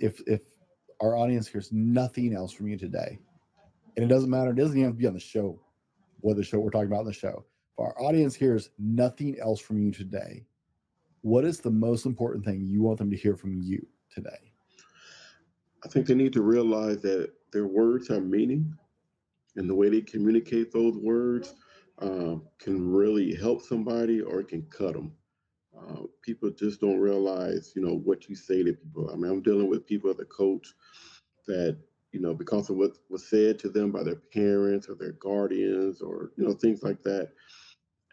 if if our audience hears nothing else from you today, and it doesn't matter, it doesn't even have to be on the show, what the show we're talking about in the show. If our audience hears nothing else from you today, what is the most important thing you want them to hear from you today? I think they need to realize that their words have meaning, and the way they communicate those words uh, can really help somebody or it can cut them. Uh, people just don't realize, you know, what you say to people. I mean, I'm dealing with people as a coach that, you know, because of what was said to them by their parents or their guardians or, you know, things like that.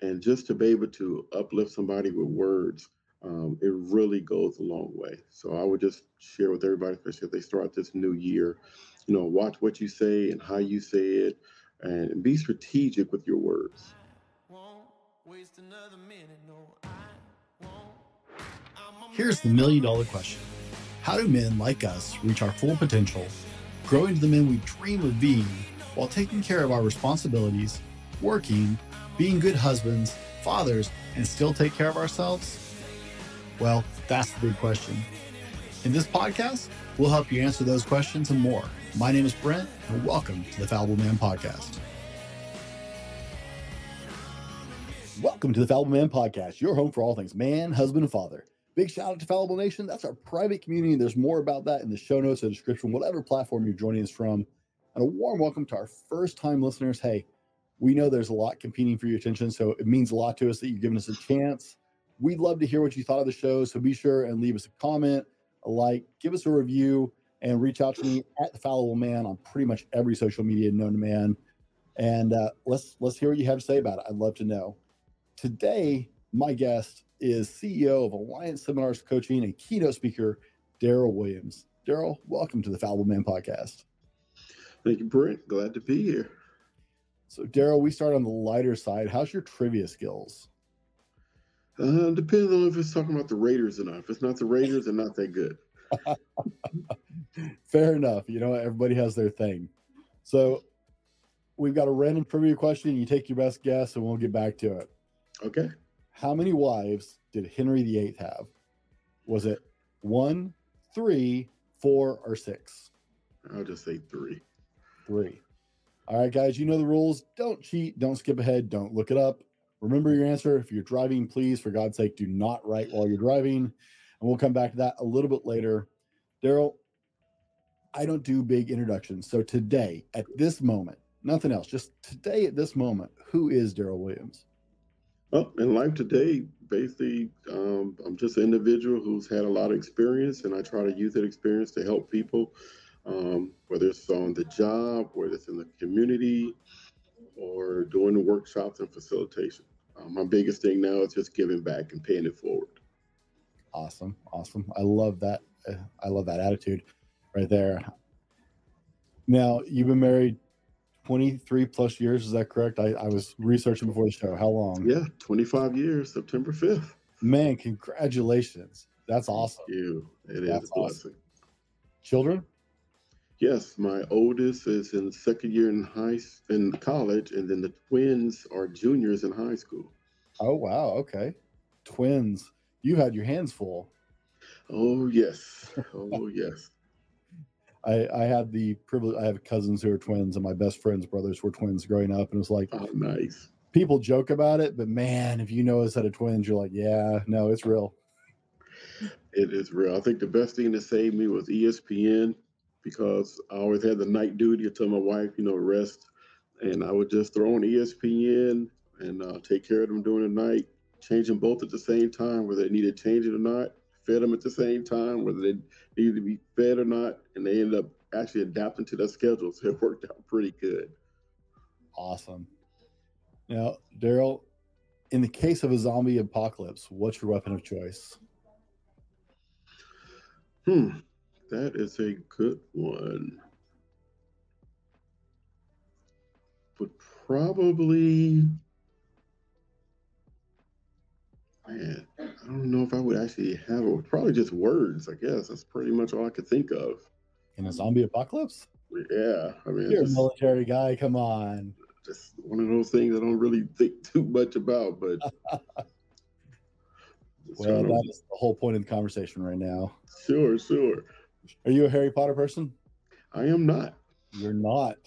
And just to be able to uplift somebody with words, um, it really goes a long way. So I would just share with everybody, especially if they start this new year, you know, watch what you say and how you say it and be strategic with your words. Here's the million dollar question How do men like us reach our full potential, grow into the men we dream of being, while taking care of our responsibilities, working, being good husbands, fathers, and still take care of ourselves? Well, that's the big question. In this podcast, we'll help you answer those questions and more. My name is Brent, and welcome to the Fallible Man Podcast. Welcome to the Fallible Man Podcast, your home for all things man, husband, and father. Big shout out to Fallible Nation. That's our private community. There's more about that in the show notes and description, whatever platform you're joining us from. And a warm welcome to our first time listeners. Hey, we know there's a lot competing for your attention, so it means a lot to us that you're giving us a chance. We'd love to hear what you thought of the show, so be sure and leave us a comment, a like, give us a review, and reach out to me at the Fallible Man on pretty much every social media known to man. And uh, let's let's hear what you have to say about it. I'd love to know. Today, my guest is CEO of Alliance Seminars Coaching and keynote speaker, Darrell Williams. Darrell, welcome to the Fallible Man podcast. Thank you, Brent. Glad to be here. So, Darrell, we start on the lighter side. How's your trivia skills? Uh, depends on if it's talking about the Raiders or not. If it's not the Raiders, they're not that good. Fair enough. You know, everybody has their thing. So, we've got a random trivia question. You take your best guess, and we'll get back to it. Okay. How many wives did Henry VIII have? Was it one, three, four, or six? I'll just say three. Three. All right, guys, you know the rules. Don't cheat. Don't skip ahead. Don't look it up. Remember your answer. If you're driving, please, for God's sake, do not write while you're driving. And we'll come back to that a little bit later. Darrell, I don't do big introductions. So today, at this moment, nothing else, just today at this moment, who is Darrell Williams? Well, in life today, basically, um, I'm just an individual who's had a lot of experience, and I try to use that experience to help people, um, whether it's on the job, whether it's in the community, or doing the workshops and facilitation. Um, my biggest thing now is just giving back and paying it forward. Awesome, awesome. I love that. I love that attitude right there. Now, you've been married 23 plus years. Is that correct? I, I was researching before the show. How long? Yeah, 25 years, September 5th. Man, congratulations. That's awesome. Thank you. It That's is a blessing. Awesome. Children? Yes, my oldest is in second year in high in college, and then the twins are juniors in high school. Oh wow, okay. Twins. You had your hands full. Oh yes. Oh yes. I, I had the privilege. I have cousins who are twins, and my best friend's brothers were twins growing up, and it was like, oh, nice. People joke about it, but man, if you know a set of twins, you're like, yeah, no, it's real. It is real. I think the best thing to save me was ESPN because I always had the night duty to tell my wife, you know, rest, and I would just throw on ESPN and uh, take care of them during the night, change them both at the same time, whether they needed changing or not fed them at the same time, whether they needed to be fed or not, and they ended up actually adapting to their schedules. It worked out pretty good. Awesome. Now, Darrell, in the case of a zombie apocalypse, what's your weapon of choice? Hmm, that is a good one. But probably Man, I don't know if I would actually have it. Probably just words, I guess. That's pretty much all I could think of. In a zombie apocalypse? Yeah. I mean, you're just, a military guy. Come on. Just one of those things I don't really think too much about, but. well, that is the whole point of the conversation right now. Sure, sure. Are you a Harry Potter person? I am not. You're not.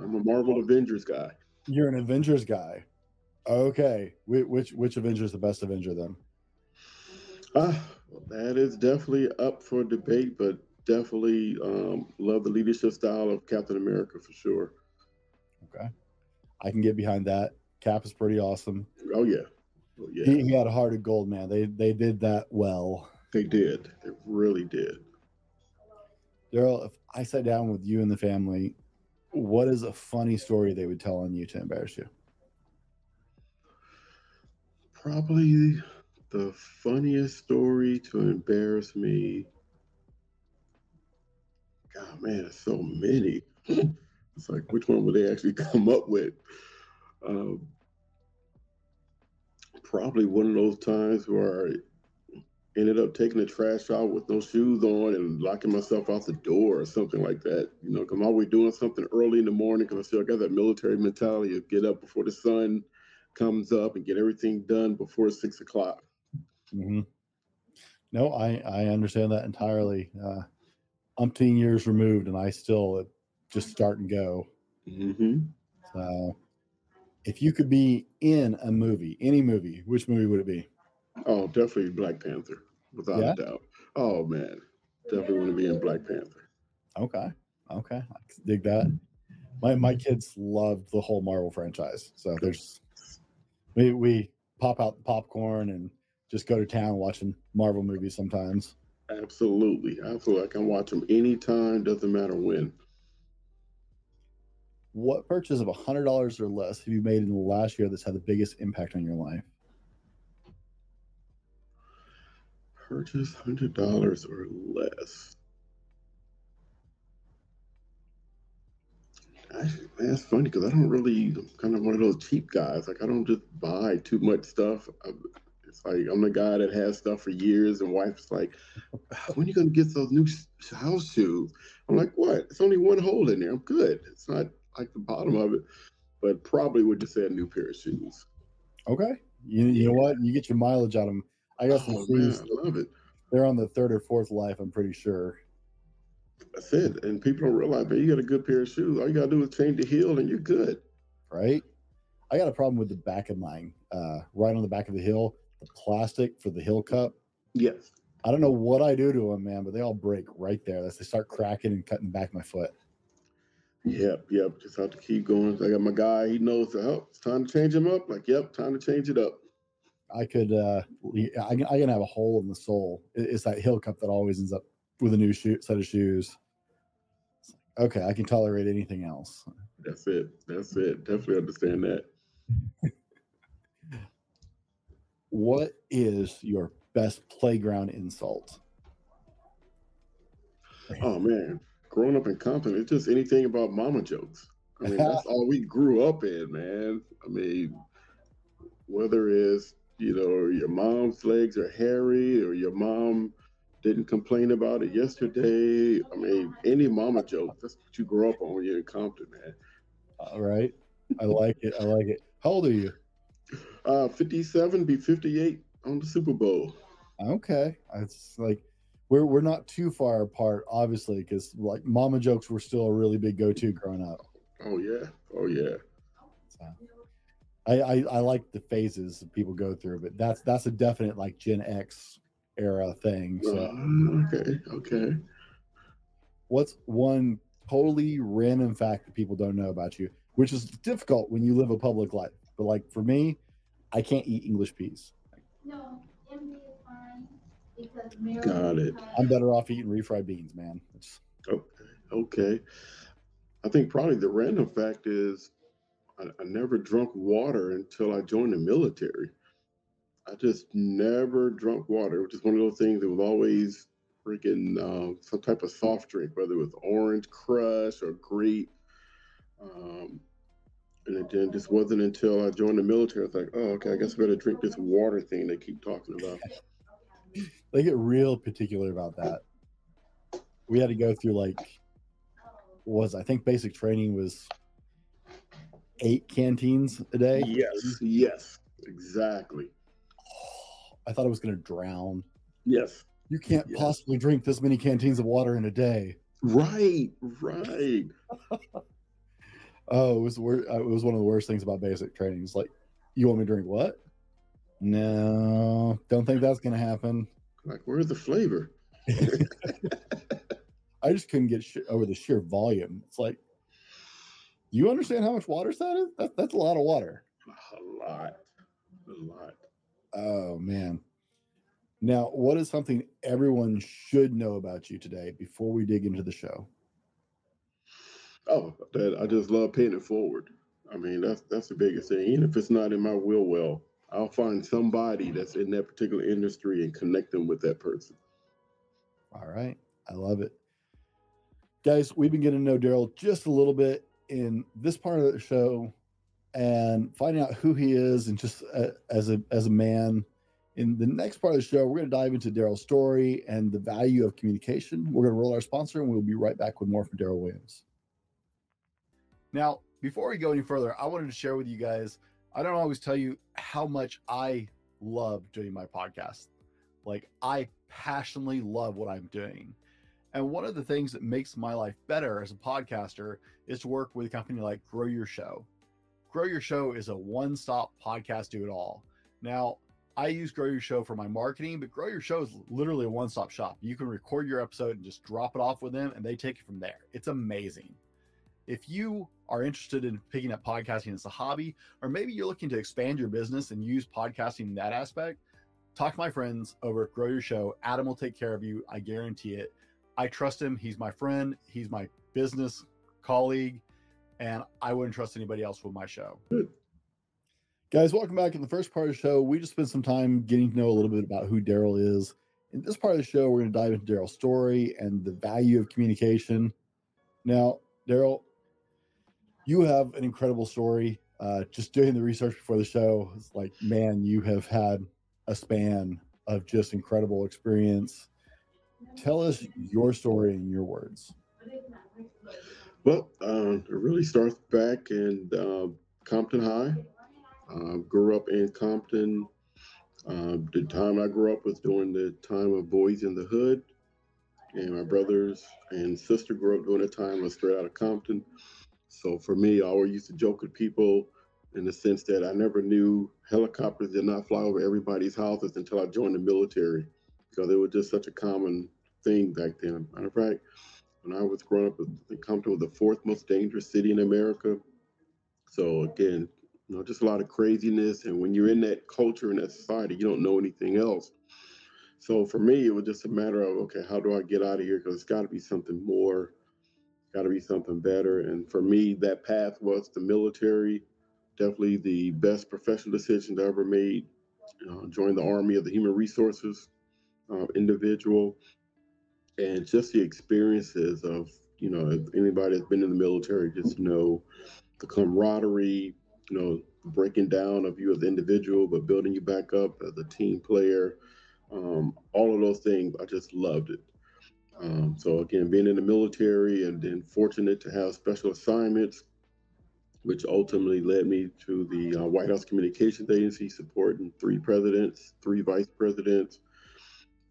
I'm a Marvel Avengers guy. You're an Avengers guy. Okay. Which which Avenger is the best Avenger then? Ah, that is definitely up for debate, but definitely um, love the leadership style of Captain America for sure. Okay. I can get behind that. Cap is pretty awesome. Oh yeah, oh, yeah. He, he had a heart of gold, man. They they did that well. They did. They really did. Darrell, if I sat down with you and the family, what is a funny story they would tell on you to embarrass you? Probably the funniest story to embarrass me. God, man, there's so many. it's like, which one would they actually come up with? Um, probably one of those times where I ended up taking the trash out with no shoes on and locking myself out the door or something like that. You know, I'm always doing something early in the morning because I still got that military mentality of get up before the sun comes up and get everything done before six o'clock. hmm No, I I understand that entirely. Uh, umpteen years removed, and I still uh, just start and go. hmm So, if you could be in a movie, any movie, which movie would it be? Oh, definitely Black Panther, without Yeah? a doubt. Oh man, definitely want to be in Black Panther. Okay, okay, I dig that. My my kids loved the whole Marvel franchise, so there's we we pop out the popcorn and just go to town watching Marvel movies sometimes. Absolutely, absolutely. I can watch them anytime. Doesn't matter when. What purchase of hundred dollars or less have you made in the last year that's had the biggest impact on your life? Purchase hundred dollars or less. Actually, man, it's funny because I don't really. I'm kind of one of those cheap guys. Like I don't just buy too much stuff. It's like I'm the guy that has stuff for years, and wife's like, "When are you gonna get those new house shoes?" I'm like, "What? It's only one hole in there. I'm good. It's not like the bottom of it." But probably would just say a new pair of shoes. Okay, you you know what? You get your mileage out of them. I got some Oh man, shoes. I love it. They're on the third or fourth life. I'm pretty sure. That's it. And people don't realize, man, you got a good pair of shoes. All you gotta do is change the heel, and you're good. right? I got a problem with the back of mine, uh, right on the back of the hill, the plastic for the hill cup. Yes. I don't know what I do to them, man, but they all break right there. As they start cracking and cutting back my foot. Yep, yep. Just have to keep going. I got my guy. He knows. Oh, it's time to change him up. Like, yep, time to change it up. I could, uh, I, can- I can have a hole in the sole. It's that heel cup that always ends up with a new shoe, set of shoes. Okay, I can tolerate anything else. That's it. That's it. Definitely understand that. What is your best playground insult? Oh man, growing up in Compton, it's just anything about mama jokes. I mean, that's all we grew up in, man. I mean, whether it's you know your mom's legs are hairy or your mom didn't complain about it yesterday. I mean, any mama joke. That's what you grow up on when you're in Compton, man. All right, I like it. I like it. How old are you? Uh, 57 be 58 on the Super Bowl. Okay, it's like we're we're not too far apart, obviously, because like mama jokes were still a really big go-to growing up. Oh yeah, oh yeah. So I, I I like the phases that people go through, but that's that's a definite like Gen X era thing. So Uh, okay, okay. what's one totally random fact that people don't know about you, which is difficult when you live a public life. But like for me, I can't eat English peas. No, empty is fine because Mary. Got it. I'm better off eating refried beans, man. It's, Okay, okay. I think probably the random fact is I, I never drunk water until I joined the military. I just never drunk water, which is one of those things that was always freaking um, some type of soft drink, whether it was orange crush or grape. Um, and it then just wasn't until I joined the military, I was like, oh, okay, I guess I better drink this water thing they keep talking about. they get real particular about that. We had to go through like was I think basic training was eight canteens a day. Yes, yes, exactly. I thought I was gonna drown. Yes, You can't Yes. possibly drink this many canteens of water in a day. Right, right. Oh, it was wor- uh, it was one of the worst things about basic training. It's like, you want me to drink what? No, don't think that's gonna happen. Like, where's the flavor? I just couldn't get sh- over the sheer volume. It's like, you understand how much water that is? That, that's a lot of water. A lot, a lot. Oh man. Now, what is something everyone should know about you today before we dig into the show? Oh, that I just love paying it forward. I mean, that's that's the biggest thing. Even if it's not in my will well, I'll find somebody that's in that particular industry and connect them with that person. All right. I love it. Guys, we've been getting to know Darrell just a little bit in this part of the show and finding out who he is and just uh, as a as a man. In the next part of the show, we're going to dive into Darrell's story and the value of communication. We're going to roll our sponsor and we'll be right back with more from Darrell Williams. Now, before we go any further, I wanted to share with you guys. I don't always tell you how much I love doing my podcast. Like I passionately love what I'm doing. And one of the things that makes my life better as a podcaster is to work with a company like Grow Your Show. Grow Your Show is a one-stop podcast do it all. Now, I use Grow Your Show for my marketing, but Grow Your Show is literally a one-stop shop. You can record your episode and just drop it off with them and they take it from there. It's amazing. If you are interested in picking up podcasting as a hobby, or maybe you're looking to expand your business and use podcasting in that aspect, talk to my friends over at Grow Your Show. Adam will take care of you. I guarantee it. I trust him. He's my friend. He's my business colleague, and I wouldn't trust anybody else with my show. Guys, welcome back. In the first part of the show, we just spent some time getting to know a little bit about who Darrell is. In this part of the show, we're going to dive into Darrell's story and the value of communication. Now, Darrell, you have an incredible story. Uh, just doing the research before the show, it's like, man, you have had a span of just incredible experience. Tell us your story in your words. Well, um, it really starts back in uh, Compton High. Uh, grew up in Compton. Uh, the time I grew up was during the time of Boys in the Hood, and my brothers and sister grew up during the time of straight out of Compton. So for me, I always used to joke with people in the sense that I never knew helicopters did not fly over everybody's houses until I joined the military, because it was just such a common thing back then. Matter of fact, when I was growing up, Compton was the fourth most dangerous city in America. So again, you know, just a lot of craziness. And when you're in that culture and that society, you don't know anything else. So for me, it was just a matter of okay, how do I get out of here? Because it's got to be something more, got to be something better. And for me, that path was the military. Definitely the best professional decision I ever made. Uh, joined the Army of the Human Resources uh, individual, and just the experiences of you know if anybody that's been in the military just know the camaraderie you know breaking down of you as an individual but building you back up as a team player um, all of those things i just loved it. Um, so again being in the military and then fortunate to have special assignments which ultimately led me to the uh, white house communications agency supporting three presidents three vice presidents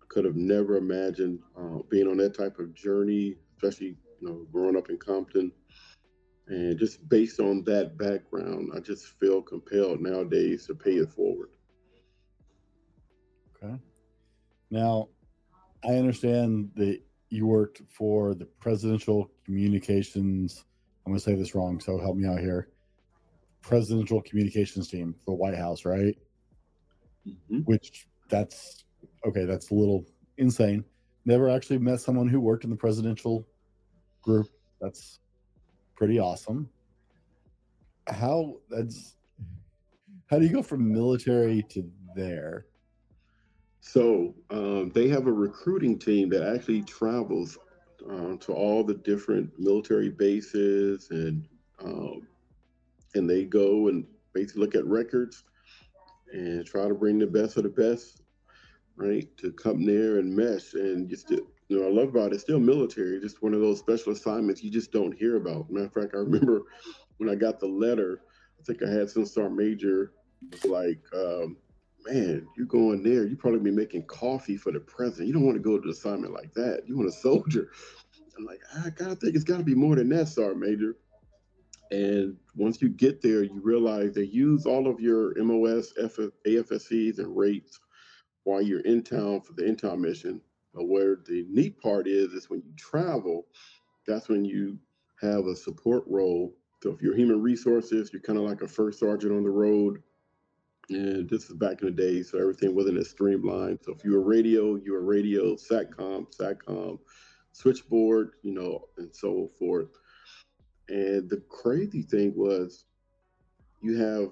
could have never imagined uh, being on that type of journey, especially you know growing up in Compton. And just based on that background, I just feel compelled nowadays to pay it forward. Okay. Now, I understand that you worked for the Presidential Communications. I'm going to say this wrong, so help me out here. Presidential Communications Team for the White House, right? Mhm. Which that's okay. That's a little insane. Never actually met someone who worked in the presidential group. That's pretty awesome. How that's how do you go from military to there? So um, they have a recruiting team that actually travels um, to all the different military bases, and um, and they go and basically look at records and try to bring the best of the best, right, to come there and mesh. And just to, you know, I love about it. It's still military, just one of those special assignments you just don't hear about. Matter of fact, I remember when I got the letter. I think I had some sergeant major was like. Um, man, you going there, you probably be making coffee for the president. You don't want to go to assignment like that. You want a soldier. I'm like, I gotta think it's gotta be more than that, Sergeant Major. And once you get there, you realize they use all of your MOS, F- AFSCs, and rates while you're in town for the in town mission. But where the neat part is, is when you travel, that's when you have a support role. So if you're human resources, you're kind of like a first sergeant on the road. And this is back in the day, so everything wasn't as streamlined. So if you were radio, you were radio, SATCOM, SATCOM, switchboard, you know, and so forth. And the crazy thing was, you have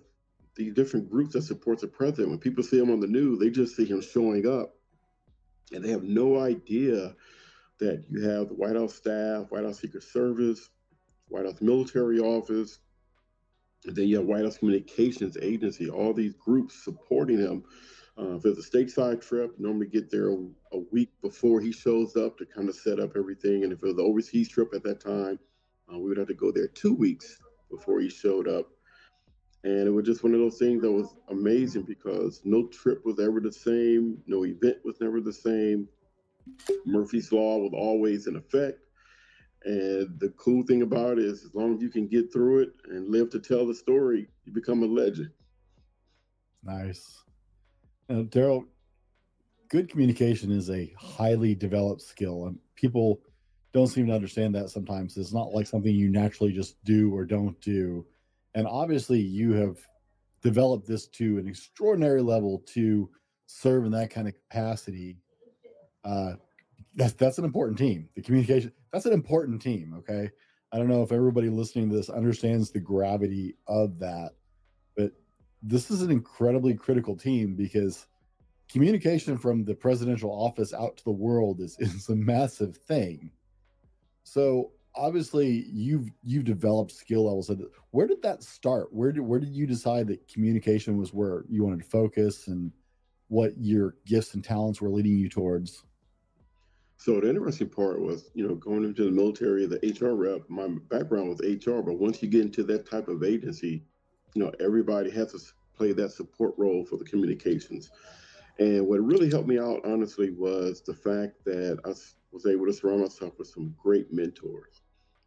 these different groups that support the president. When people see him on the news, they just see him showing up, and they have no idea that you have the White House staff, White House Secret Service, White House Military Office, and then you have White House Communications Agency, all these groups supporting him. Uh, if it's a stateside trip, normally get there a, a, week before he shows up to kind of set up everything. And if it was an overseas trip at that time, uh, we would have to go there two weeks before he showed up. And it was just one of those things that was amazing because no trip was ever the same, no event was never the same. Murphy's Law was always in effect. And the cool thing about it is, as long as you can get through it and live to tell the story, you become a legend. Nice. Uh, Darrell, good communication is a highly developed skill, and people don't seem to understand that sometimes. It's not like something you naturally just do or don't do. And obviously, you have developed this to an extraordinary level to serve in that kind of capacity. Uh, that's that's an important team. The communication that's an important team. Okay, I don't know if everybody listening to this understands the gravity of that, but this is an incredibly critical team because communication from the presidential office out to the world is is a massive thing. So obviously you've you've developed skill levels. Where did that start? Where did where did you decide that communication was where you wanted to focus and what your gifts and talents were leading you towards? So the interesting part was, you know, going into the military, the HR rep, my background was HR, but once you get into that type of agency, you know, everybody has to play that support role for the communications. And what really helped me out, honestly, was the fact that I was able to surround myself with some great mentors.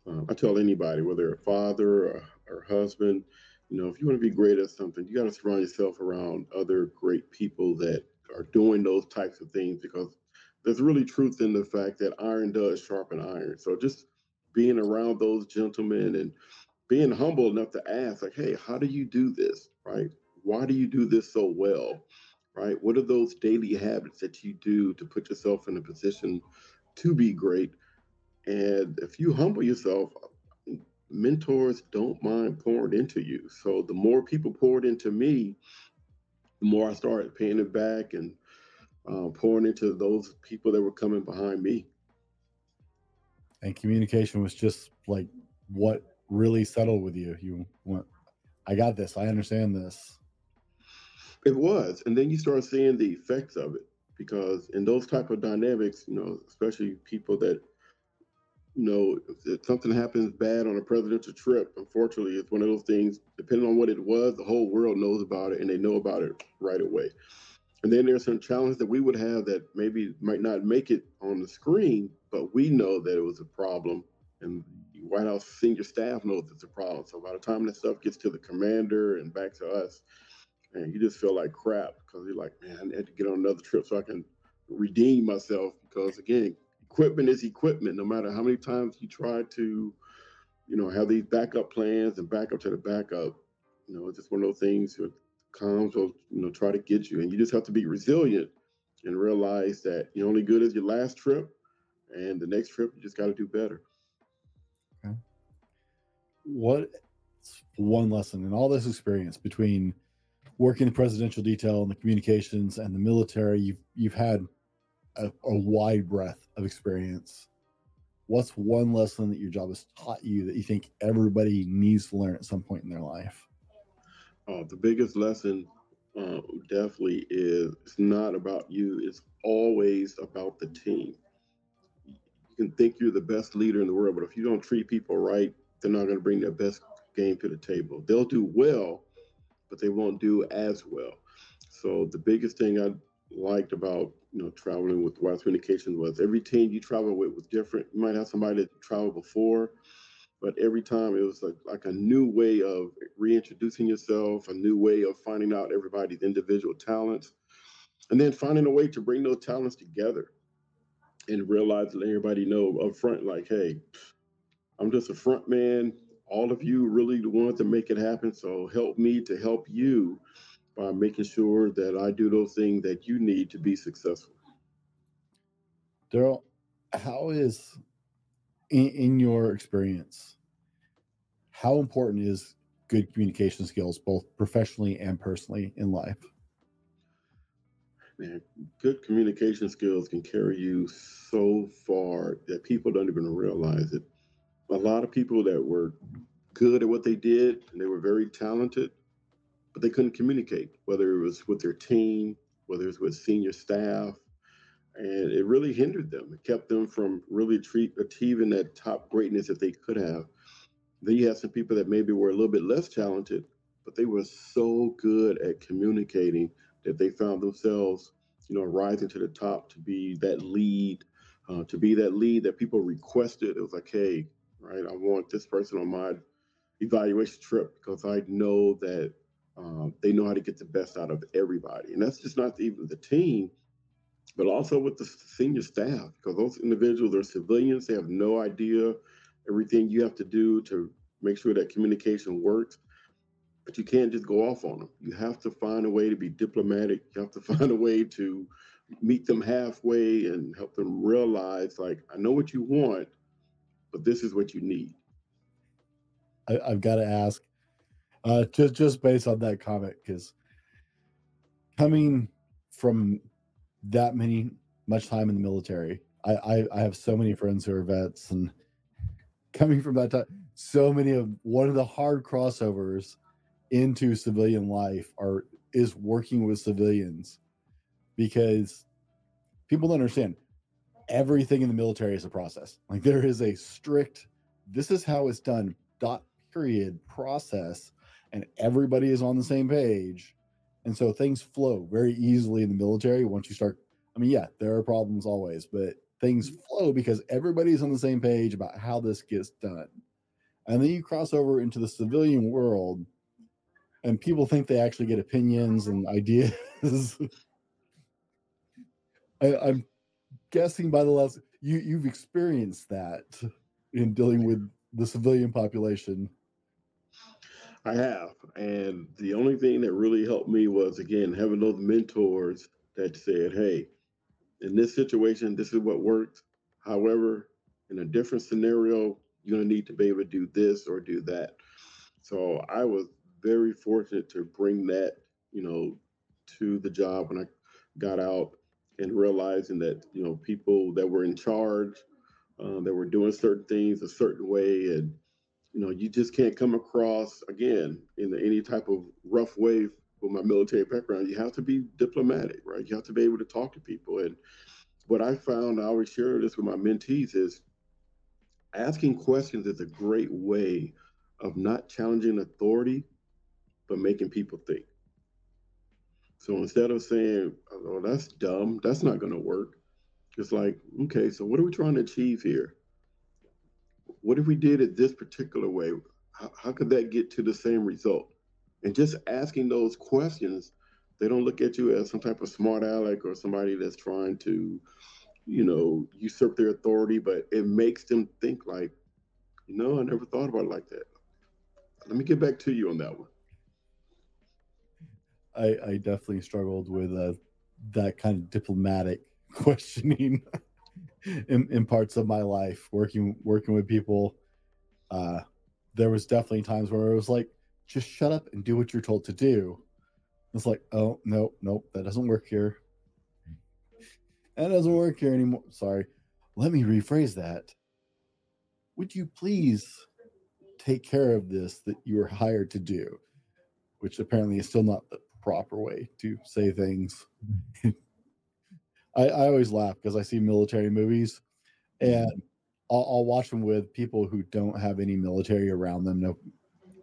Um, I tell anybody, whether a father or, or husband, you know, if you want to be great at something, you got to surround yourself around other great people that are doing those types of things because there's really truth in the fact that iron does sharpen iron. So just being around those gentlemen and being humble enough to ask, like, hey, how do you do this? Right? Why do you do this so well? Right? What are those daily habits that you do to put yourself in a position to be great? And if you humble yourself, mentors don't mind pouring into you. So the more people poured into me, the more I started paying it back and uh, pouring into those people that were coming behind me. And communication was just like what really settled with you. You went, I got this. I understand this. It was, and then you start seeing the effects of it because in those type of dynamics, you know, especially people that, you know, if something happens bad on a presidential trip, unfortunately, it's one of those things. Depending on what it was, the whole world knows about it, and they know about it right away. And then there's some challenges that we would have that maybe might not make it on the screen, but we know that it was a problem. And the White House senior staff knows it's a problem. So by the time that stuff gets to the commander and back to us, and you just feel like crap because you're like, man, I need to get on another trip so I can redeem myself. Because again, equipment is equipment. No matter how many times you try to, you know, have these backup plans and backup to the backup, you know, it's just one of those things that comes will you know try to get you and you just have to be resilient and realize that you're only good as your last trip and the next trip you just got to do better okay what one lesson in all this experience between working the presidential detail and the communications and the military you've you've had a, a wide breadth of experience what's one lesson that your job has taught you that you think everybody needs to learn at some point in their life uh, the biggest lesson uh, definitely is it's not about you, it's always about the team. You can think you're the best leader in the world, but if you don't treat people right, they're not going to bring their best game to the table. They'll do well, but they won't do as well. So the biggest thing I liked about you know traveling with White House Communications was every team you travel with was different. You might have somebody that traveled before, but every time it was like, like a new way of reintroducing yourself, a new way of finding out everybody's individual talents, and then finding a way to bring those talents together and realize letting everybody know up front, like, hey, I'm just a front man. All of you really the ones that make it happen. So help me to help you by making sure that I do those things that you need to be successful. Darrell, how is in, in your experience, how important is good communication skills, both professionally and personally in life? Man, good communication skills can carry you so far that people don't even realize it. A lot of people that were good at what they did and they were very talented, but they couldn't communicate, whether it was with their team, whether it was with senior staff, and it really hindered them. It kept them from really treat, achieving that top greatness that they could have. Then you have some people that maybe were a little bit less talented, but they were so good at communicating that they found themselves, you know, rising to the top to be that lead, uh, to be that lead that people requested. It was like, hey, right, I want this person on my evaluation trip because I know that um, they know how to get the best out of everybody, and that's just not even the team but also with the senior staff, because those individuals are civilians. They have no idea everything you have to do to make sure that communication works. But you can't just go off on them. You have to find a way to be diplomatic. You have to find a way to meet them halfway and help them realize, like, I know what you want, but this is what you need. I, have got to ask, uh, just just based on that comment, because coming from that many much time in the military. I, I, I have so many friends who are vets, and coming from that time, so many of one of the hard crossovers into civilian life are is working with civilians because people don't understand everything in the military is a process. Like there is a strict, this is how it's done, dot period process, and everybody is on the same page and so things flow very easily in the military once you start. I mean, yeah, there are problems always, but things mm-hmm. flow because everybody's on the same page about how this gets done. And then you cross over into the civilian world, and people think they actually get opinions and ideas. I, am guessing by the last you you've experienced that in dealing with the civilian population. I have. And the only thing that really helped me was, again, having those mentors that said, hey, in this situation, this is what worked. However, in a different scenario, you're going to need to be able to do this or do that. So I was very fortunate to bring that, you know, to the job when I got out and realizing that, you know, people that were in charge, uh, that were doing certain things a certain way and you know, you just can't come across again in any type of rough way with my military background. You have to be diplomatic, right? You have to be able to talk to people. And what I found, I always share this with my mentees, is asking questions is a great way of not challenging authority, but making people think. So instead of saying, oh, that's dumb, that's not going to work, it's like, okay, so what are we trying to achieve here? What if we did it this particular way? How, how could that get to the same result? And just asking those questions, they don't look at you as some type of smart aleck or somebody that's trying to, you know, usurp their authority, but it makes them think like, you know, I never thought about it like that. Let me get back to you on that one. I, I definitely struggled with uh, that kind of diplomatic questioning in, in parts of my life working working with people. Uh there was definitely times where it was like just shut up and do what you're told to do. It's like oh no nope that doesn't work here. That doesn't work here anymore. Sorry. Let me rephrase that. Would you please take care of this that you were hired to do? Which apparently is still not the proper way to say things I, I always laugh because I see military movies mm-hmm. and I'll, I'll, watch them with people who don't have any military around them, no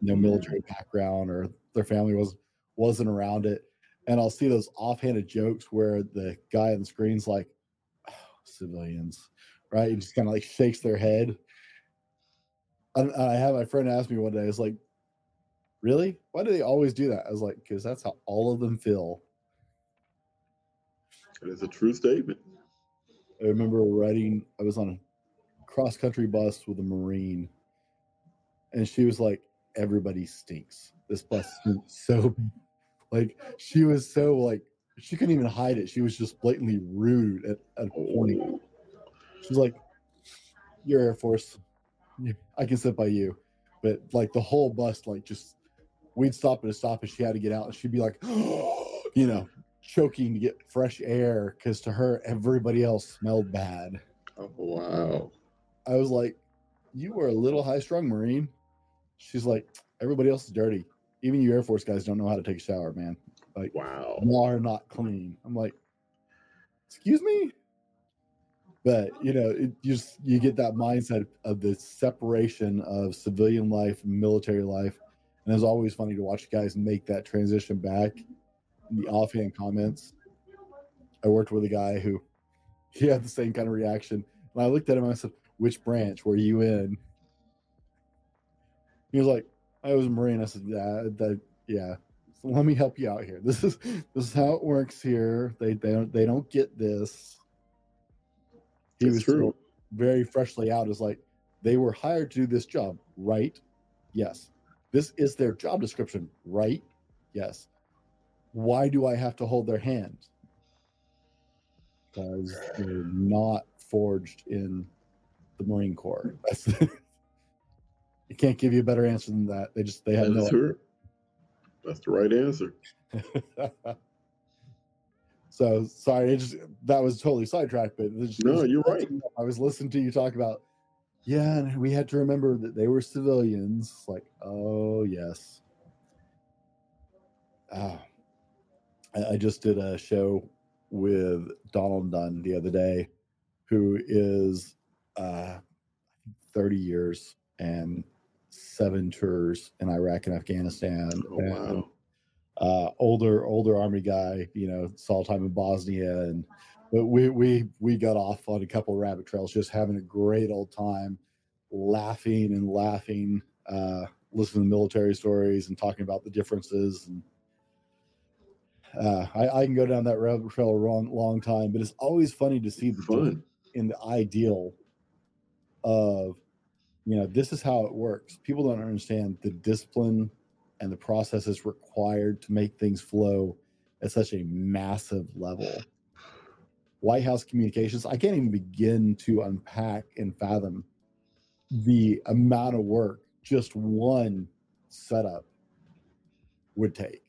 no military background or their family was wasn't around it. and I'll see those offhanded jokes where the guy on the screen's like, oh, civilians, right? He just kind of like shakes their head. And I had my friend ask me one day, it's like, really? Why do they always do that? I was like, because that's how all of them feel. Is a true statement. I remember riding, I was on a cross country bus with a Marine, and she was like, everybody stinks. This bus stinks so bad." like she was so like she couldn't even hide it. She was just blatantly rude at, a point. She's like, You're Air Force. I can sit by you. But like the whole bus, like just we'd stop at a stop and she had to get out and she'd be like, you know, choking to get fresh air because to her everybody else smelled bad. oh, wow. I was like, You were a little high strung Marine. She's like, Everybody else is dirty. Even you Air Force guys don't know how to take a shower, man. Like Wow. y'all are not clean. I'm like, excuse me. But you know, it you just you get that mindset of the separation of civilian life and military life, and it's always funny to watch guys make that transition back. The offhand comments, I worked with a guy who he had the same kind of reaction. And I looked at him and I said, "Which branch were you in?" He was like, "I was a Marine." I said, "Yeah, that, yeah." So let me help you out here. This is this is how it works here. They they don't they don't get this. He It's was true. very freshly out. Is like they were hired to do this job, right? Yes. This is their job description, right? Yes. Why do I have to hold their hand? Because they're not forged in the Marine Corps. That's I can't give you a better answer than that. They just they have no That's. That's the right answer. so sorry, it just that was totally sidetracked, but just- No, you're right. I was listening to you talk about, yeah, and we had to remember that they were civilians. Like, oh yes. Ah, I, just did a show with Donald Dunn the other day, who is uh, 30 years and seven tours in Iraq and Afghanistan. Oh, and, wow. uh, older older army guy, you know, saw time in Bosnia, and but we we we got off on a couple rabbit trails, just having a great old time, laughing and laughing, uh, listening to military stories and talking about the differences. And uh, I, I can go down that rabbit trail a long long time, but it's always funny to see the Fun. in the ideal of you know this is how it works. People don't understand the discipline and the processes required to make things flow at such a massive level. White house communications i can't even begin to unpack and fathom the amount of work just one setup would take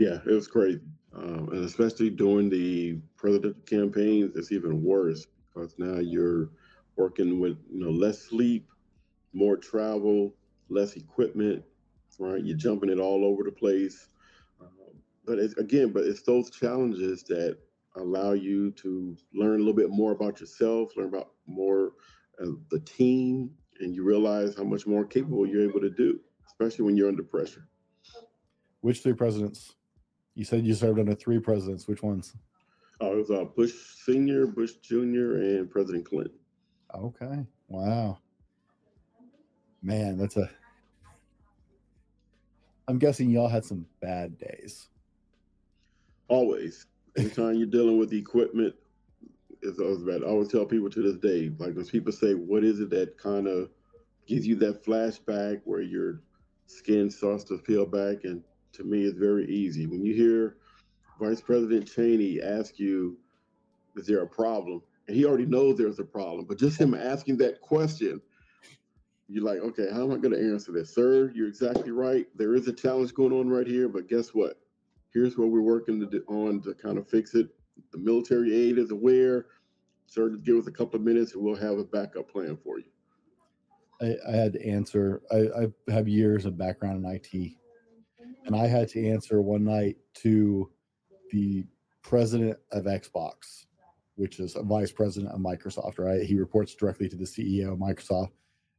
Yeah, it was crazy. Um, and especially during the presidential campaigns, it's even worse because now you're working with you know less sleep, more travel, less equipment, right? You're jumping it all over the place. Um, but it's, again, but it's those challenges that allow you to learn a little bit more about yourself, learn about more of the team, and you realize how much more capable you're able to do, especially when you're under pressure. which three presidents you said you served under three presidents which ones Uh, it was uh, Bush Senior, Bush Junior, and President Clinton. Okay. Wow. Man, that's a. I'm guessing y'all had some bad days. Always, anytime you're dealing with equipment, it's always bad. I always tell people to this day, like when people say, "What is it that kind of gives you that flashback where your skin starts to peel back?" And to me, it's very easy when you hear Vice President Cheney ask you, "Is there a problem?" and he already knows there's a problem, but just him asking that question, you're like, okay, how am I going to answer this? Sir, you're exactly right. There is a challenge going on right here, but guess what? Here's what we're working to do, on to kind of fix it. The military aide is aware. Sir, give us a couple of minutes and we'll have a backup plan for you. I, I had to answer. I, I have years of background in IT, and I had to answer one night to the president of Xbox, which is a vice president of Microsoft. Right? He reports directly to the CEO of Microsoft,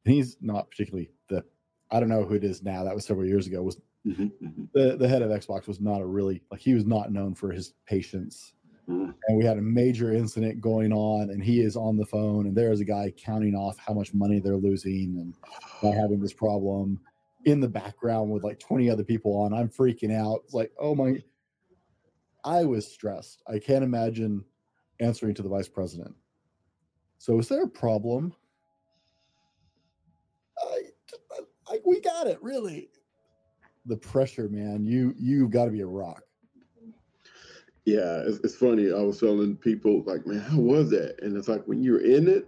and he's not particularly the. I don't know who it is now. That was several years ago. Was Mhm, mhm, the the head of Xbox was not a really like he was not known for his patience. mhm. And we had a major incident going on, and he is on the phone, and there is a guy counting off how much money they're losing and not having this problem in the background with like 20 other people on. I'm freaking out. It's like, oh my I was stressed. I can't imagine answering to the vice president. So is there a problem? I, I, we got it, really. The pressure, man. You you've got to be a rock. Yeah, it's, it's funny. I was telling people like, man, how was that? And it's like when you're in it,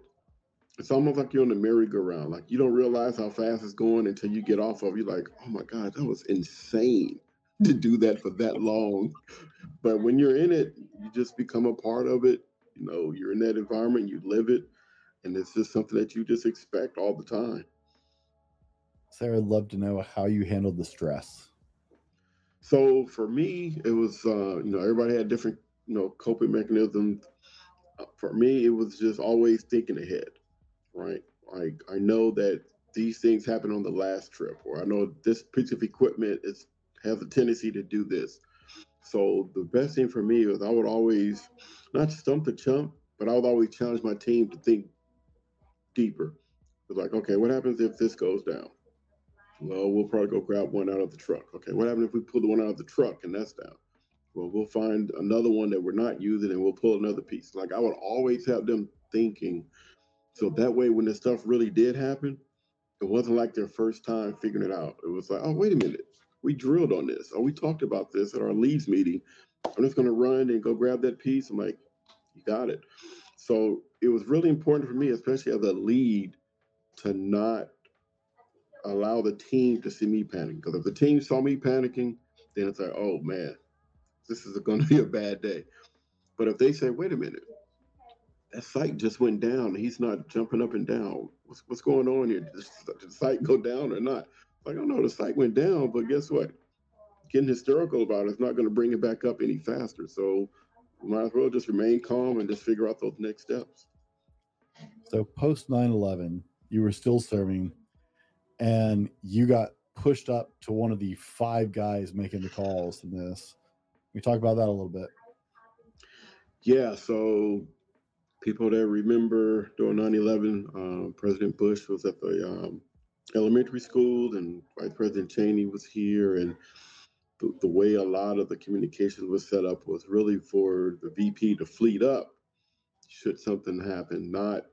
it's almost like you're on the merry-go-round. Like you don't realize how fast it's going until you get off of. it. You're like, oh my god, that was insane to do that for that long. But when you're in it, you just become a part of it. You know, you're in that environment, you live it, and it's just something that you just expect all the time. Sarah, I'd love to know how you handled the stress. So for me, it was uh, you know everybody had different you know coping mechanisms. Uh, For me, it was just always thinking ahead, right? Like I know that these things happen on the last trip, or I know this piece of equipment is has a tendency to do this. So the best thing for me was I would always not stump the chump, but I would always challenge my team to think deeper. It's like, okay, what happens if this goes down? Well, we'll probably go grab one out of the truck. Okay, what happens if we pull the one out of the truck and that's down? Well, we'll find another one that we're not using and we'll pull another piece. Like I would always have them thinking. So that way, when this stuff really did happen, it wasn't like their first time figuring it out. It was like, oh, wait a minute. We drilled on this. Or we talked about this at our leads meeting. I'm just going to run and go grab that piece. I'm like, you got it. So it was really important for me, especially as a lead, to not allow the team to see me panicking. Because if the team saw me panicking, then it's like, oh man, this is going to be a bad day. But if they say, wait a minute, that site just went down, he's not jumping up and down. What's what's going on here? Did the- site go down or not? Like, oh no, the site went down, but guess what? Getting hysterical about it is not going to bring it back up any faster. So we might as well just remain calm and just figure out those next steps. So post 9-11, you were still serving and you got pushed up to one of the five guys making the calls in this. We talk about that a little bit. Yeah, so people that remember during 9 11, um, President Bush was at the um, elementary school and Vice President Cheney was here. And the, the way a lot of the communications was set up was really for the VP to fleet up should something happen, not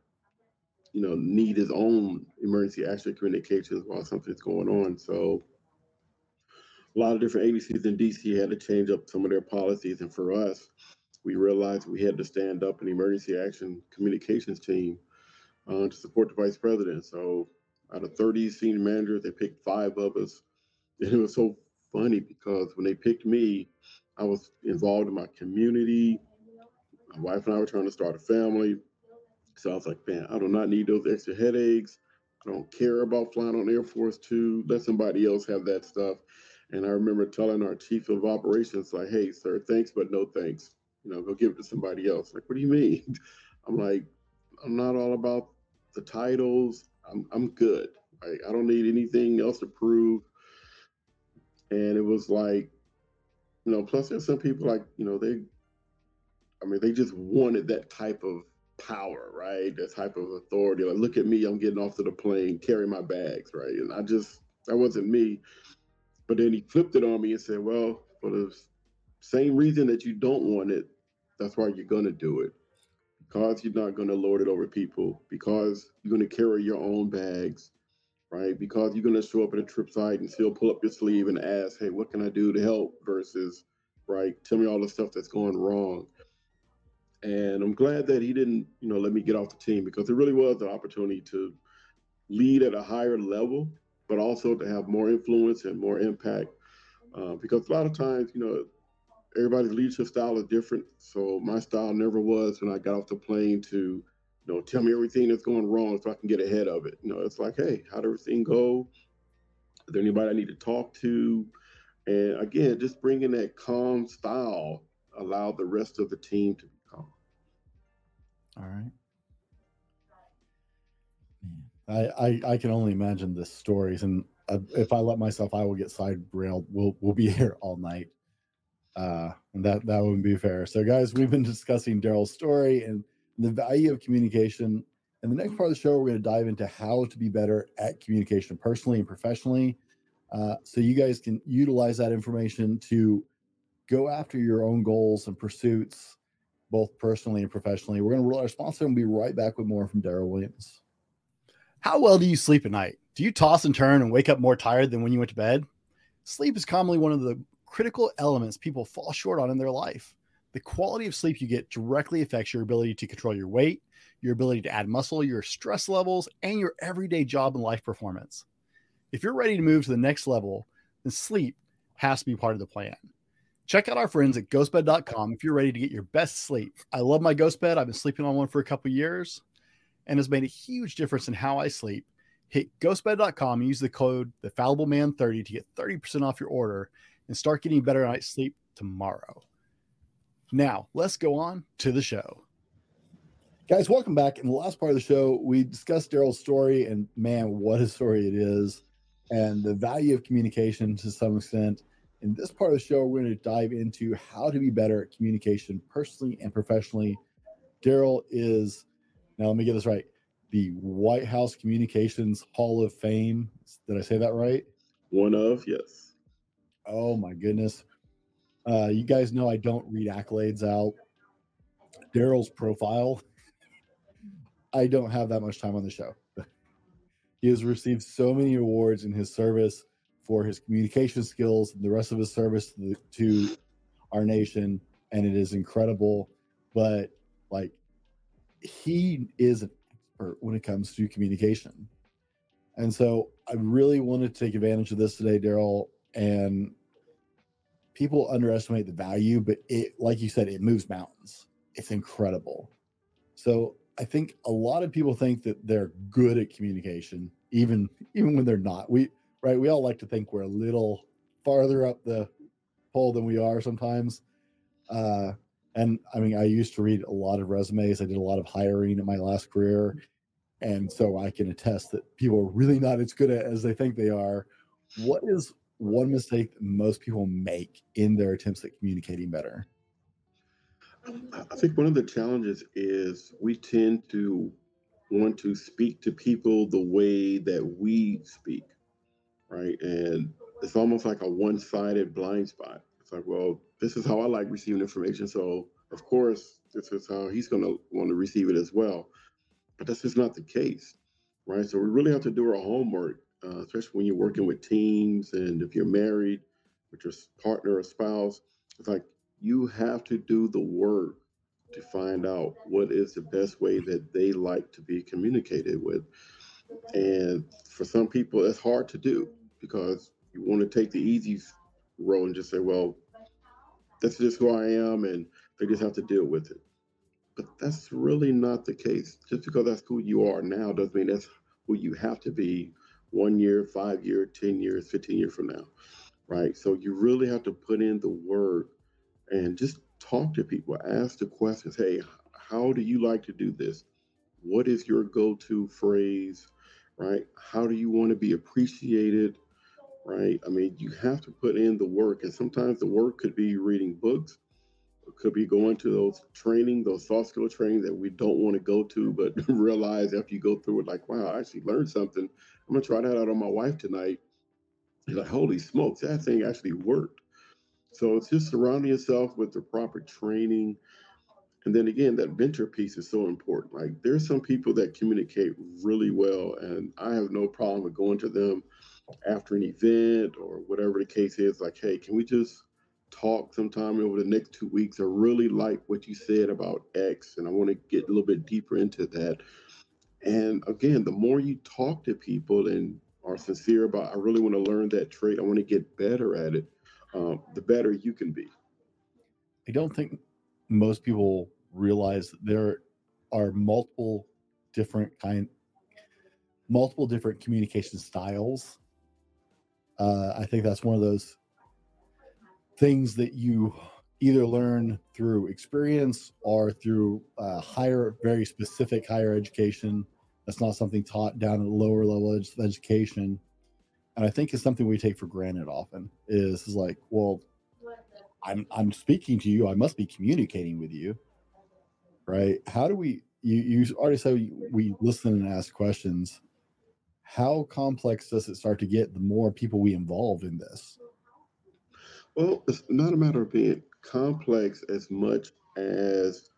you know, need his own emergency action communications while something's going on. So a lot of different agencies in DC had to change up some of their policies. And for us, we realized we had to stand up an emergency action communications team uh, to support the vice president. So out of 30 senior managers, they picked five of us. And it was so funny because when they picked me, I was involved in my community. My wife and I were trying to start a family. So I was like, man, I do not need those extra headaches. I don't care about flying on Air Force Two. Let somebody else have that stuff. And I remember telling our chief of operations, like, hey, sir, thanks, but no thanks. You know, go give it to somebody else. Like, what do you mean? I'm like, I'm not all about the titles. I'm I'm good. Like, I don't need anything else to prove. And it was like, you know, plus there's some people like, you know, they I mean, they just wanted that type of power, right? That type of authority. Like, look at me, I'm getting off to the plane, carrying my bags, right? And I just, that wasn't me. But then he flipped it on me and said, well, for the same reason that you don't want it, that's why you're going to do it. Because you're not going to lord it over people, because you're going to carry your own bags, right? Because you're going to show up at a trip site and still pull up your sleeve and ask, hey, what can I do to help? Versus, right, tell me all the stuff that's going wrong. And I'm glad that he didn't, you know, let me get off the team because it really was an opportunity to lead at a higher level, but also to have more influence and more impact. Uh, because a lot of times, you know, everybody's leadership style is different. So my style never was when I got off the plane to, you know, tell me everything that's going wrong so I can get ahead of it. You know, it's like, hey, how'd everything go? Is there anybody I need to talk to? And again, just bringing that calm style allowed the rest of the team to be calm. All right. I, I I can only imagine the stories, and uh, if I let myself, I will get side railed. We'll we'll be here all night. Uh, that that wouldn't be fair. So, guys, we've been discussing Darrell's story and the value of communication. And the next part of the show, we're going to dive into how to be better at communication personally and professionally. Uh, so you guys can utilize that information to go after your own goals and pursuits, both personally and professionally. We're going to roll our sponsor and be right back with more from Darrell Williams. How well do you sleep at night? Do you toss and turn and wake up more tired than when you went to bed? Sleep is commonly one of the critical elements people fall short on in their life. The quality of sleep you get directly affects your ability to control your weight, your ability to add muscle, your stress levels, and your everyday job and life performance. If you're ready to move to the next level, then sleep has to be part of the plan. Check out our friends at ghostbed.com if you're ready to get your best sleep. I love my ghost bed. I've been sleeping on one for a couple years and has made a huge difference in how I sleep. Hit ghostbed.com and use the code the fallible man 30 to get 30% off your order and start getting better night's sleep tomorrow. Now, let's go on to the show. Guys, welcome back. In the last part of the show, we discussed Darrell's story, and man, what a story it is, and the value of communication to some extent. In this part of the show, we're going to dive into how to be better at communication personally and professionally. Darrell is, now let me get this right, the White House Communications Hall of Fame. Did I say that right? One of, yes. Oh my goodness. Uh, you guys know I don't read accolades out. Darrell's profile, I don't have that much time on the show. he has received so many awards in his service for his communication skills and the rest of his service to, the, to our nation, and it is incredible. But like, he is an expert when it comes to communication. And so I really wanted to take advantage of this today, Darrell, and people underestimate the value, but it, like you said, it moves mountains. It's incredible. So I think a lot of people think that they're good at communication, even even when they're not. We right, we all like to think we're a little farther up the pole than we are sometimes. Uh, and I mean, I used to read a lot of resumes. I did a lot of hiring in my last career, and so I can attest that people are really not as good at as they think they are. What is one mistake that most people make in their attempts at communicating better? I think one of the challenges is we tend to want to speak to people the way that we speak, right? And it's almost like a one sided blind spot. It's like, well, this is how I like receiving information. So, of course, this is how he's going to want to receive it as well. But that's just not the case, right? So, we really have to do our homework uh, especially when you're working with teams and if you're married with your partner or spouse. It's like you have to do the work to find out what is the best way that they like to be communicated with. And for some people, it's hard to do because you want to take the easy road and just say, well, that's just who I am, and they just have to deal with it. But that's really not the case. Just because that's who you are now doesn't mean that's who you have to be one year, five year, 10 years, 15 years from now, right? So you really have to put in the work and just talk to people, ask the questions. Hey, how do you like to do this? What is your go to phrase, right? How do you want to be appreciated, right? I mean, you have to put in the work, and sometimes the work could be reading books. Could be going to those training, those soft skill training that we don't want to go to, but realize after you go through it, like, wow, I actually learned something I'm gonna try that out on my wife tonight. Like, holy smokes, that thing actually worked. So it's just surrounding yourself with the proper training. And then again, that mentor piece is so important. Like there's some people that communicate really well, and I have no problem with going to them after an event or whatever the case is. Like, hey, can we just talk sometime over the next two weeks? I really like what you said about X, and I want to get a little bit deeper into that. And again, the more you talk to people and are sincere about, I really want to learn that trait, I want to get better at it, um, the better you can be. I don't think most people realize there are multiple different kind, multiple different communication styles. Uh, I think that's one of those things that you either learn through experience or through uh, higher, very specific higher education. That's not something taught down at lower level of education. and I think it's something we take for granted often. Is, is like, well, I'm I'm speaking to you. I must be communicating with you, right? How do we? You you already said we listen and ask questions. How complex does it start to get the more people we involve in this? Well, it's not a matter of being complex as much as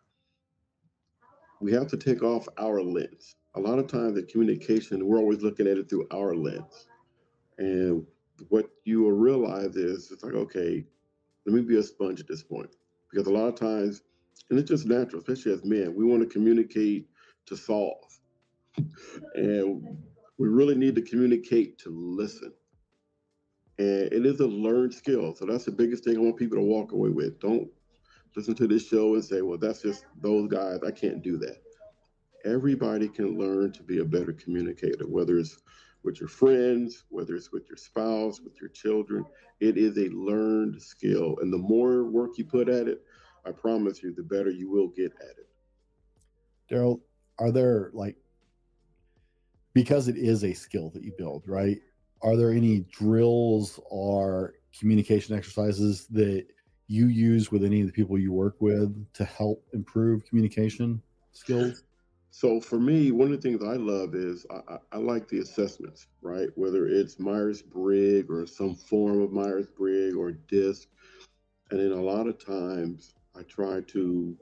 we have to take off our lens. A lot of times the communication, we're always looking at it through our lens. And what you will realize is it's like, okay, let me be a sponge at this point. Because a lot of times, and it's just natural, especially as men, we want to communicate to solve. and we really need to communicate to listen. And it is a learned skill. So that's the biggest thing I want people to walk away with. Don't listen to this show and say, well, that's just those guys. I can't do that. Everybody can learn to be a better communicator, whether it's with your friends, whether it's with your spouse, with your children. It is a learned skill. And the more work you put at it, I promise you, the better you will get at it. Darrell, are there like, because it is a skill that you build, right? Are there any drills or communication exercises that you use with any of the people you work with to help improve communication skills? So for me, one of the things I love is I, I like the assessments, right? Whether it's Myers Briggs or some form of Myers Briggs or DISC. And then a lot of times I try to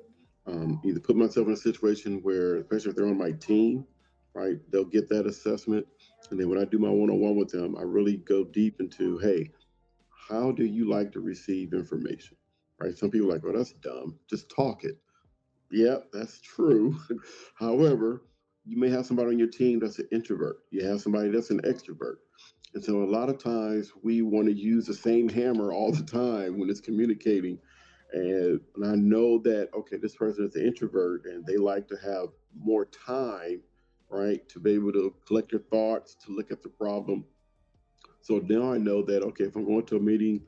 um, either put myself in a situation where, especially if they're on my team, right, they'll get that assessment. And then when I do my one on one with them, I really go deep into, hey, how do you like to receive information? Right? Some people are like, well, that's dumb. Just talk it. Yeah, that's true. However, you may have somebody on your team that's an introvert. You have somebody that's an extrovert. And so a lot of times we want to use the same hammer all the time when it's communicating. And, and I know that, okay, this person is an introvert and they like to have more time, right, to be able to collect your thoughts, to look at the problem. So now I know that, okay, if I'm going to a meeting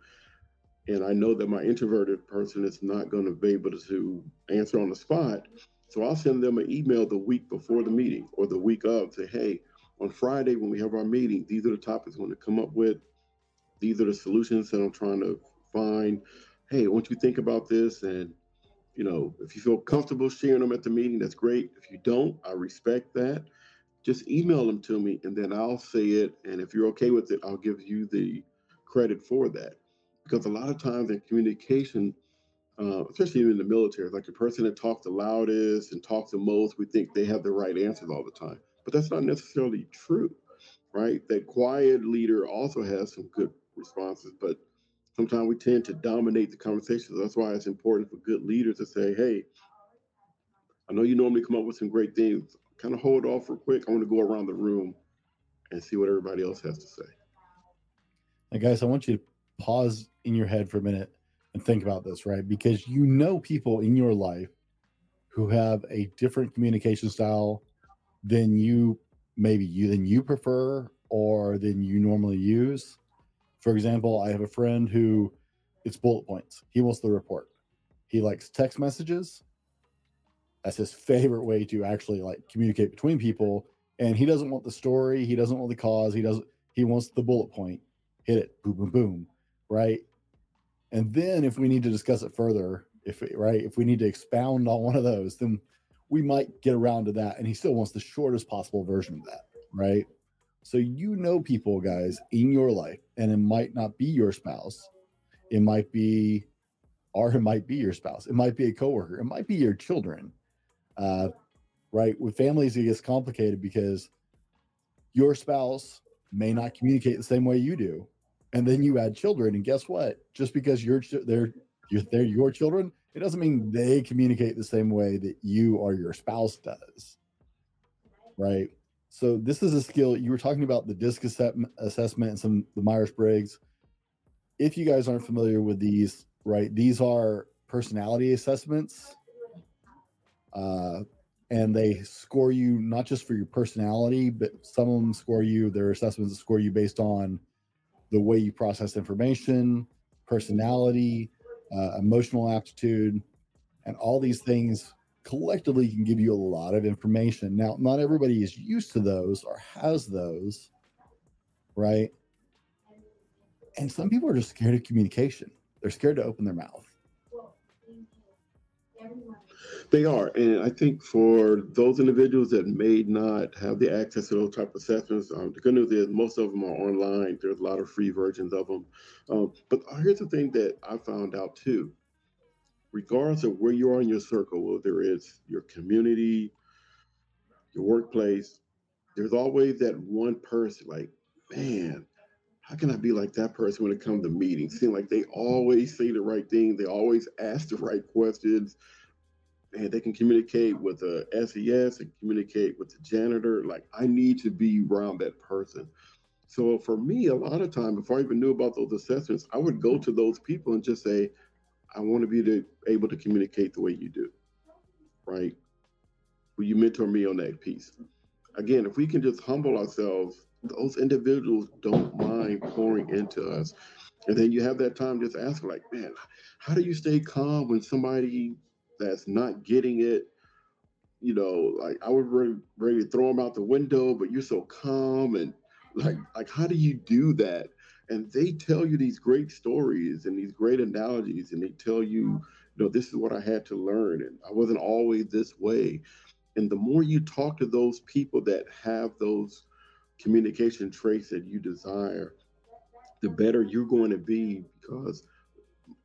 and I know that my introverted person is not going to be able to answer on the spot. So I'll send them an email the week before the meeting or the week of, say, hey, on Friday when we have our meeting, these are the topics we're going to come up with. These are the solutions that I'm trying to find. Hey, once you think about this and you know, if you feel comfortable sharing them at the meeting, that's great. If you don't, I respect that. Just email them to me and then I'll say it. And if you're okay with it, I'll give you the credit for that because a lot of times in communication, uh, especially in the military, like the person that talks the loudest and talks the most, we think they have the right answers all the time. But that's not necessarily true, right? That quiet leader also has some good responses, but sometimes we tend to dominate the conversation. That's why it's important for good leaders to say, hey, I know you normally come up with some great things. Kind of hold off real quick. I want to go around the room and see what everybody else has to say. Guys, I want you to pause in your head for a minute and think about this, right? Because you know people in your life who have a different communication style than you maybe you than you prefer or than you normally use. For example, I have a friend who it's bullet points. He wants the report. He likes text messages. That's his favorite way to actually like communicate between people. And he doesn't want the story. He doesn't want the cause. He doesn't. He wants the bullet point. Hit it. Boom, boom, boom right? And then if we need to discuss it further, if right, if we need to expound on one of those, then we might get around to that. And he still wants the shortest possible version of that, right? So you know people, guys, in your life, and it might not be your spouse. It might be, or it might be your spouse. It might be a coworker. It might be your children. Uh, right? With families, it gets complicated because your spouse may not communicate the same way you do and then you add children and guess what just because you're they're they're your children it doesn't mean they communicate the same way that you or your spouse does right so this is a skill you were talking about the disc assessment and some the myers-briggs if you guys aren't familiar with these right these are personality assessments uh, and they score you not just for your personality but some of them score you their assessments that score you based on the way you process information, personality, uh, emotional aptitude, and all these things collectively can give you a lot of information. Now, not everybody is used to those or has those, right? And some people are just scared of communication. They're scared to open their mouth. They are, and I think for those individuals that may not have the access to those type of assessments, um, the good news is most of them are online. There's a lot of free versions of them. Um, but here's the thing that I found out too: regardless of where you are in your circle, whether it's your community, your workplace, there's always that one person. Like, man, how can I be like that person when it comes to meetings? Seem like they always say the right thing, they always ask the right questions and they can communicate with the SES and communicate with the janitor. Like I need to be around that person. So for me, a lot of time before I even knew about those assessments, I would go to those people and just say, I want to be to, able to communicate the way you do. Right? Will you mentor me on that piece? Again, if we can just humble ourselves, those individuals don't mind pouring into us. And then you have that time just ask like, man, how do you stay calm when somebody that's not getting it. You know, like I would ready, ready to throw them out the window, but you're so calm and like like how do you do that? And they tell you these great stories and these great analogies, and they tell you, you know, this is what I had to learn, and I wasn't always this way. And the more you talk to those people that have those communication traits that you desire, the better you're going to be because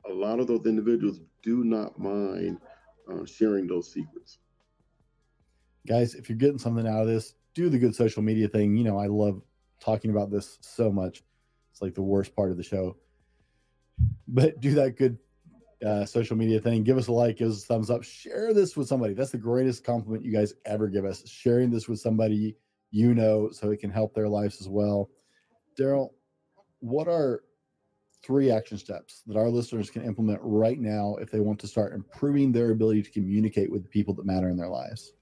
a lot of those individuals do not mind uh, sharing those secrets. Guys, if you're getting something out of this, do the good social media thing. You know, I love talking about this so much. It's like the worst part of the show. But do that good uh, social media thing. Give us a like, give us a thumbs up, share this with somebody. That's the greatest compliment you guys ever give us. Sharing this with somebody you know so it can help their lives as well. Darrell, what are three action steps that our listeners can implement right now if they want to start improving their ability to communicate with the people that matter in their lives?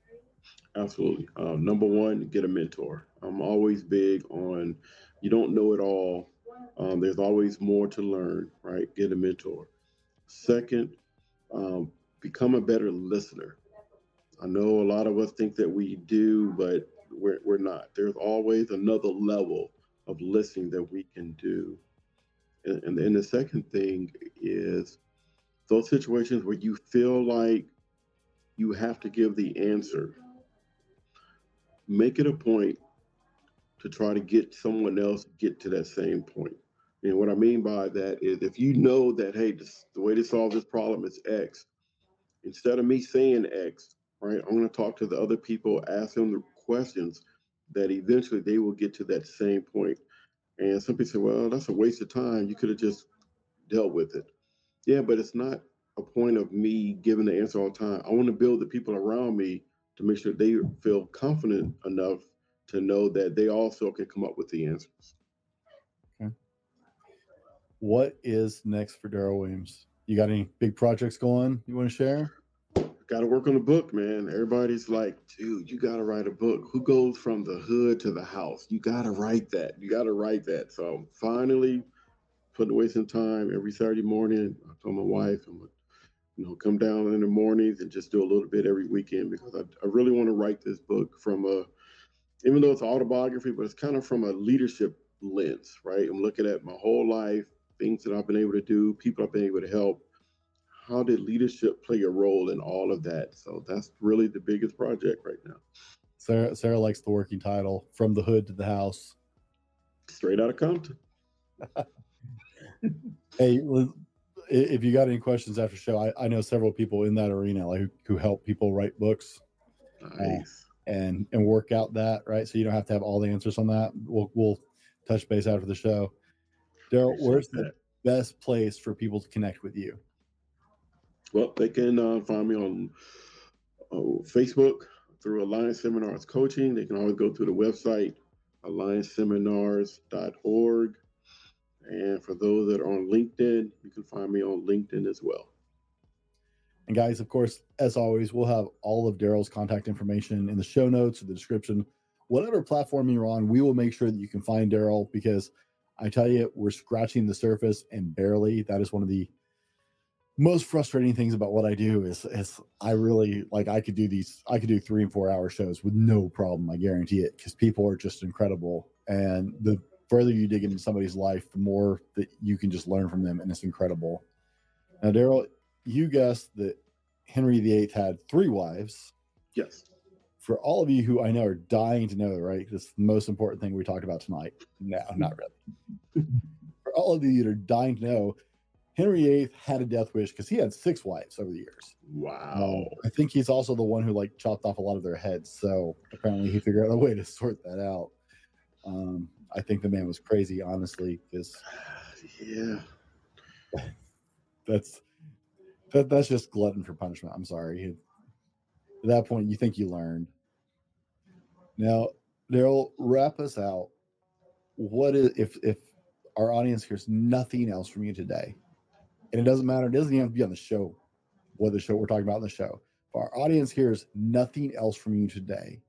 Absolutely. Um, number one, get a mentor. I'm always big on you don't know it all. Um, there's always more to learn, right? Get a mentor. Second, um, become a better listener. I know a lot of us think that we do, but we're, we're not. There's always another level of listening that we can do. And, and the second thing is those situations where you feel like you have to give the answer, make it a point to try to get someone else get to that same point. And what I mean by that is if you know that, hey, this, the way to solve this problem is X, instead of me saying X, right, I'm going to talk to the other people, ask them the questions that eventually they will get to that same point. And some people say, well, that's a waste of time. You could have just dealt with it. Yeah, but it's not a point of me giving the answer all the time. I want to build the people around me to make sure they feel confident enough to know that they also can come up with the answers. What is next for Darrell Williams? You got any big projects going you want to share? got to work on the book, man. Everybody's like, dude, you got to write a book. Who goes from the hood to the house? You got to write that. You got to write that. So finally, putting away some time every Saturday morning. I told my wife, I'm gonna, you know, come down in the mornings and just do a little bit every weekend because I, I really want to write this book from a, even though it's autobiography, but it's kind of from a leadership lens, right? I'm looking at my whole life, things that I've been able to do, people I've been able to help how did leadership play a role in all of that? So that's really the biggest project right now. Sarah Sarah likes the working title from the hood to the house. Straight out of Compton. hey, if you got any questions after show, I, I know several people in that arena like who, who help people write books. Nice. Uh, and and work out that right, so you don't have to have all the answers on that. We'll we'll touch base after the show. Darrell, where's that. the best place for people to connect with you? Well, they can uh, find me on uh, Facebook through Alliance Seminars Coaching. They can always go to the website, allianceseminars.org. And for those that are on LinkedIn, you can find me on LinkedIn as well. And guys, of course, as always, we'll have all of Darrell's contact information in the show notes or the description. Whatever platform you're on, we will make sure that you can find Darrell because I tell you, we're scratching the surface and barely. That is one of the most frustrating things about what I do is is I really like I could do these I could do three and four hour shows with no problem I guarantee it because people are just incredible and the further you dig into somebody's life, the more that you can just learn from them, and it's incredible. Now, Darrell, you guessed that Henry VIII had three wives. Yes. For all of you who I know are dying to know, right? The most important thing we talked about tonight. No, not really. For all of you that are dying to know, Henry VIII had a death wish because he had six wives over the years. Wow. Um, I think he's also the one who like chopped off a lot of their heads. So apparently he figured out a way to sort that out. Um, I think the man was crazy, honestly, because Yeah. that's that, that's just glutton for punishment. I'm sorry. At that point, you think you learned. Now, Darrell, wrap us out. What is if if our audience hears nothing else from you today, and it doesn't matter, it doesn't even have to be on the show, what the show we're talking about in the show. If our audience hears nothing else from you today,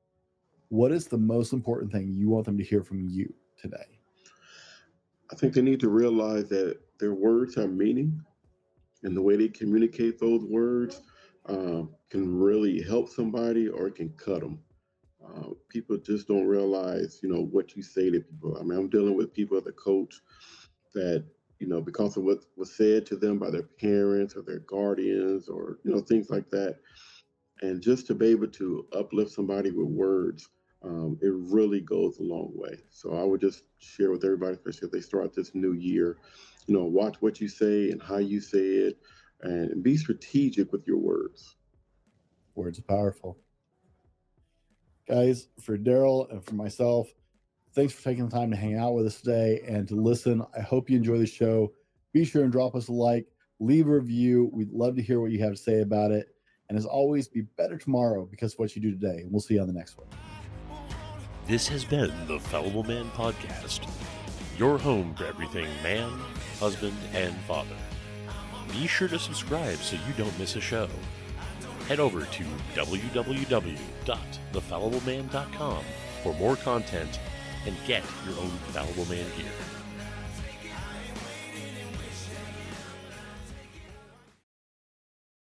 what is the most important thing you want them to hear from you today? I think they need to realize that their words have meaning, and the way they communicate those words um, can really help somebody or it can cut them. Uh, people just don't realize, you know, what you say to people. I mean, I'm dealing with people as a coach that, you know, because of what was said to them by their parents or their guardians or, you know, things like that. And just to be able to uplift somebody with words, um, it really goes a long way. So I would just share with everybody, especially if they start this new year, you know, watch what you say and how you say it and be strategic with your words. Words are powerful. Guys, for Darrell and for myself, thanks for taking the time to hang out with us today and to listen. I hope you enjoy the show. Be sure and drop us a like, leave a review. We'd love to hear what you have to say about it. And as always, be better tomorrow because of what you do today. We'll see you on the next one. This has been the Fallible Man Podcast, your home for everything man, husband, and father. Be sure to subscribe so you don't miss a show. Head over to www.thefallibleman.com for more content and get your own Fallible Man gear.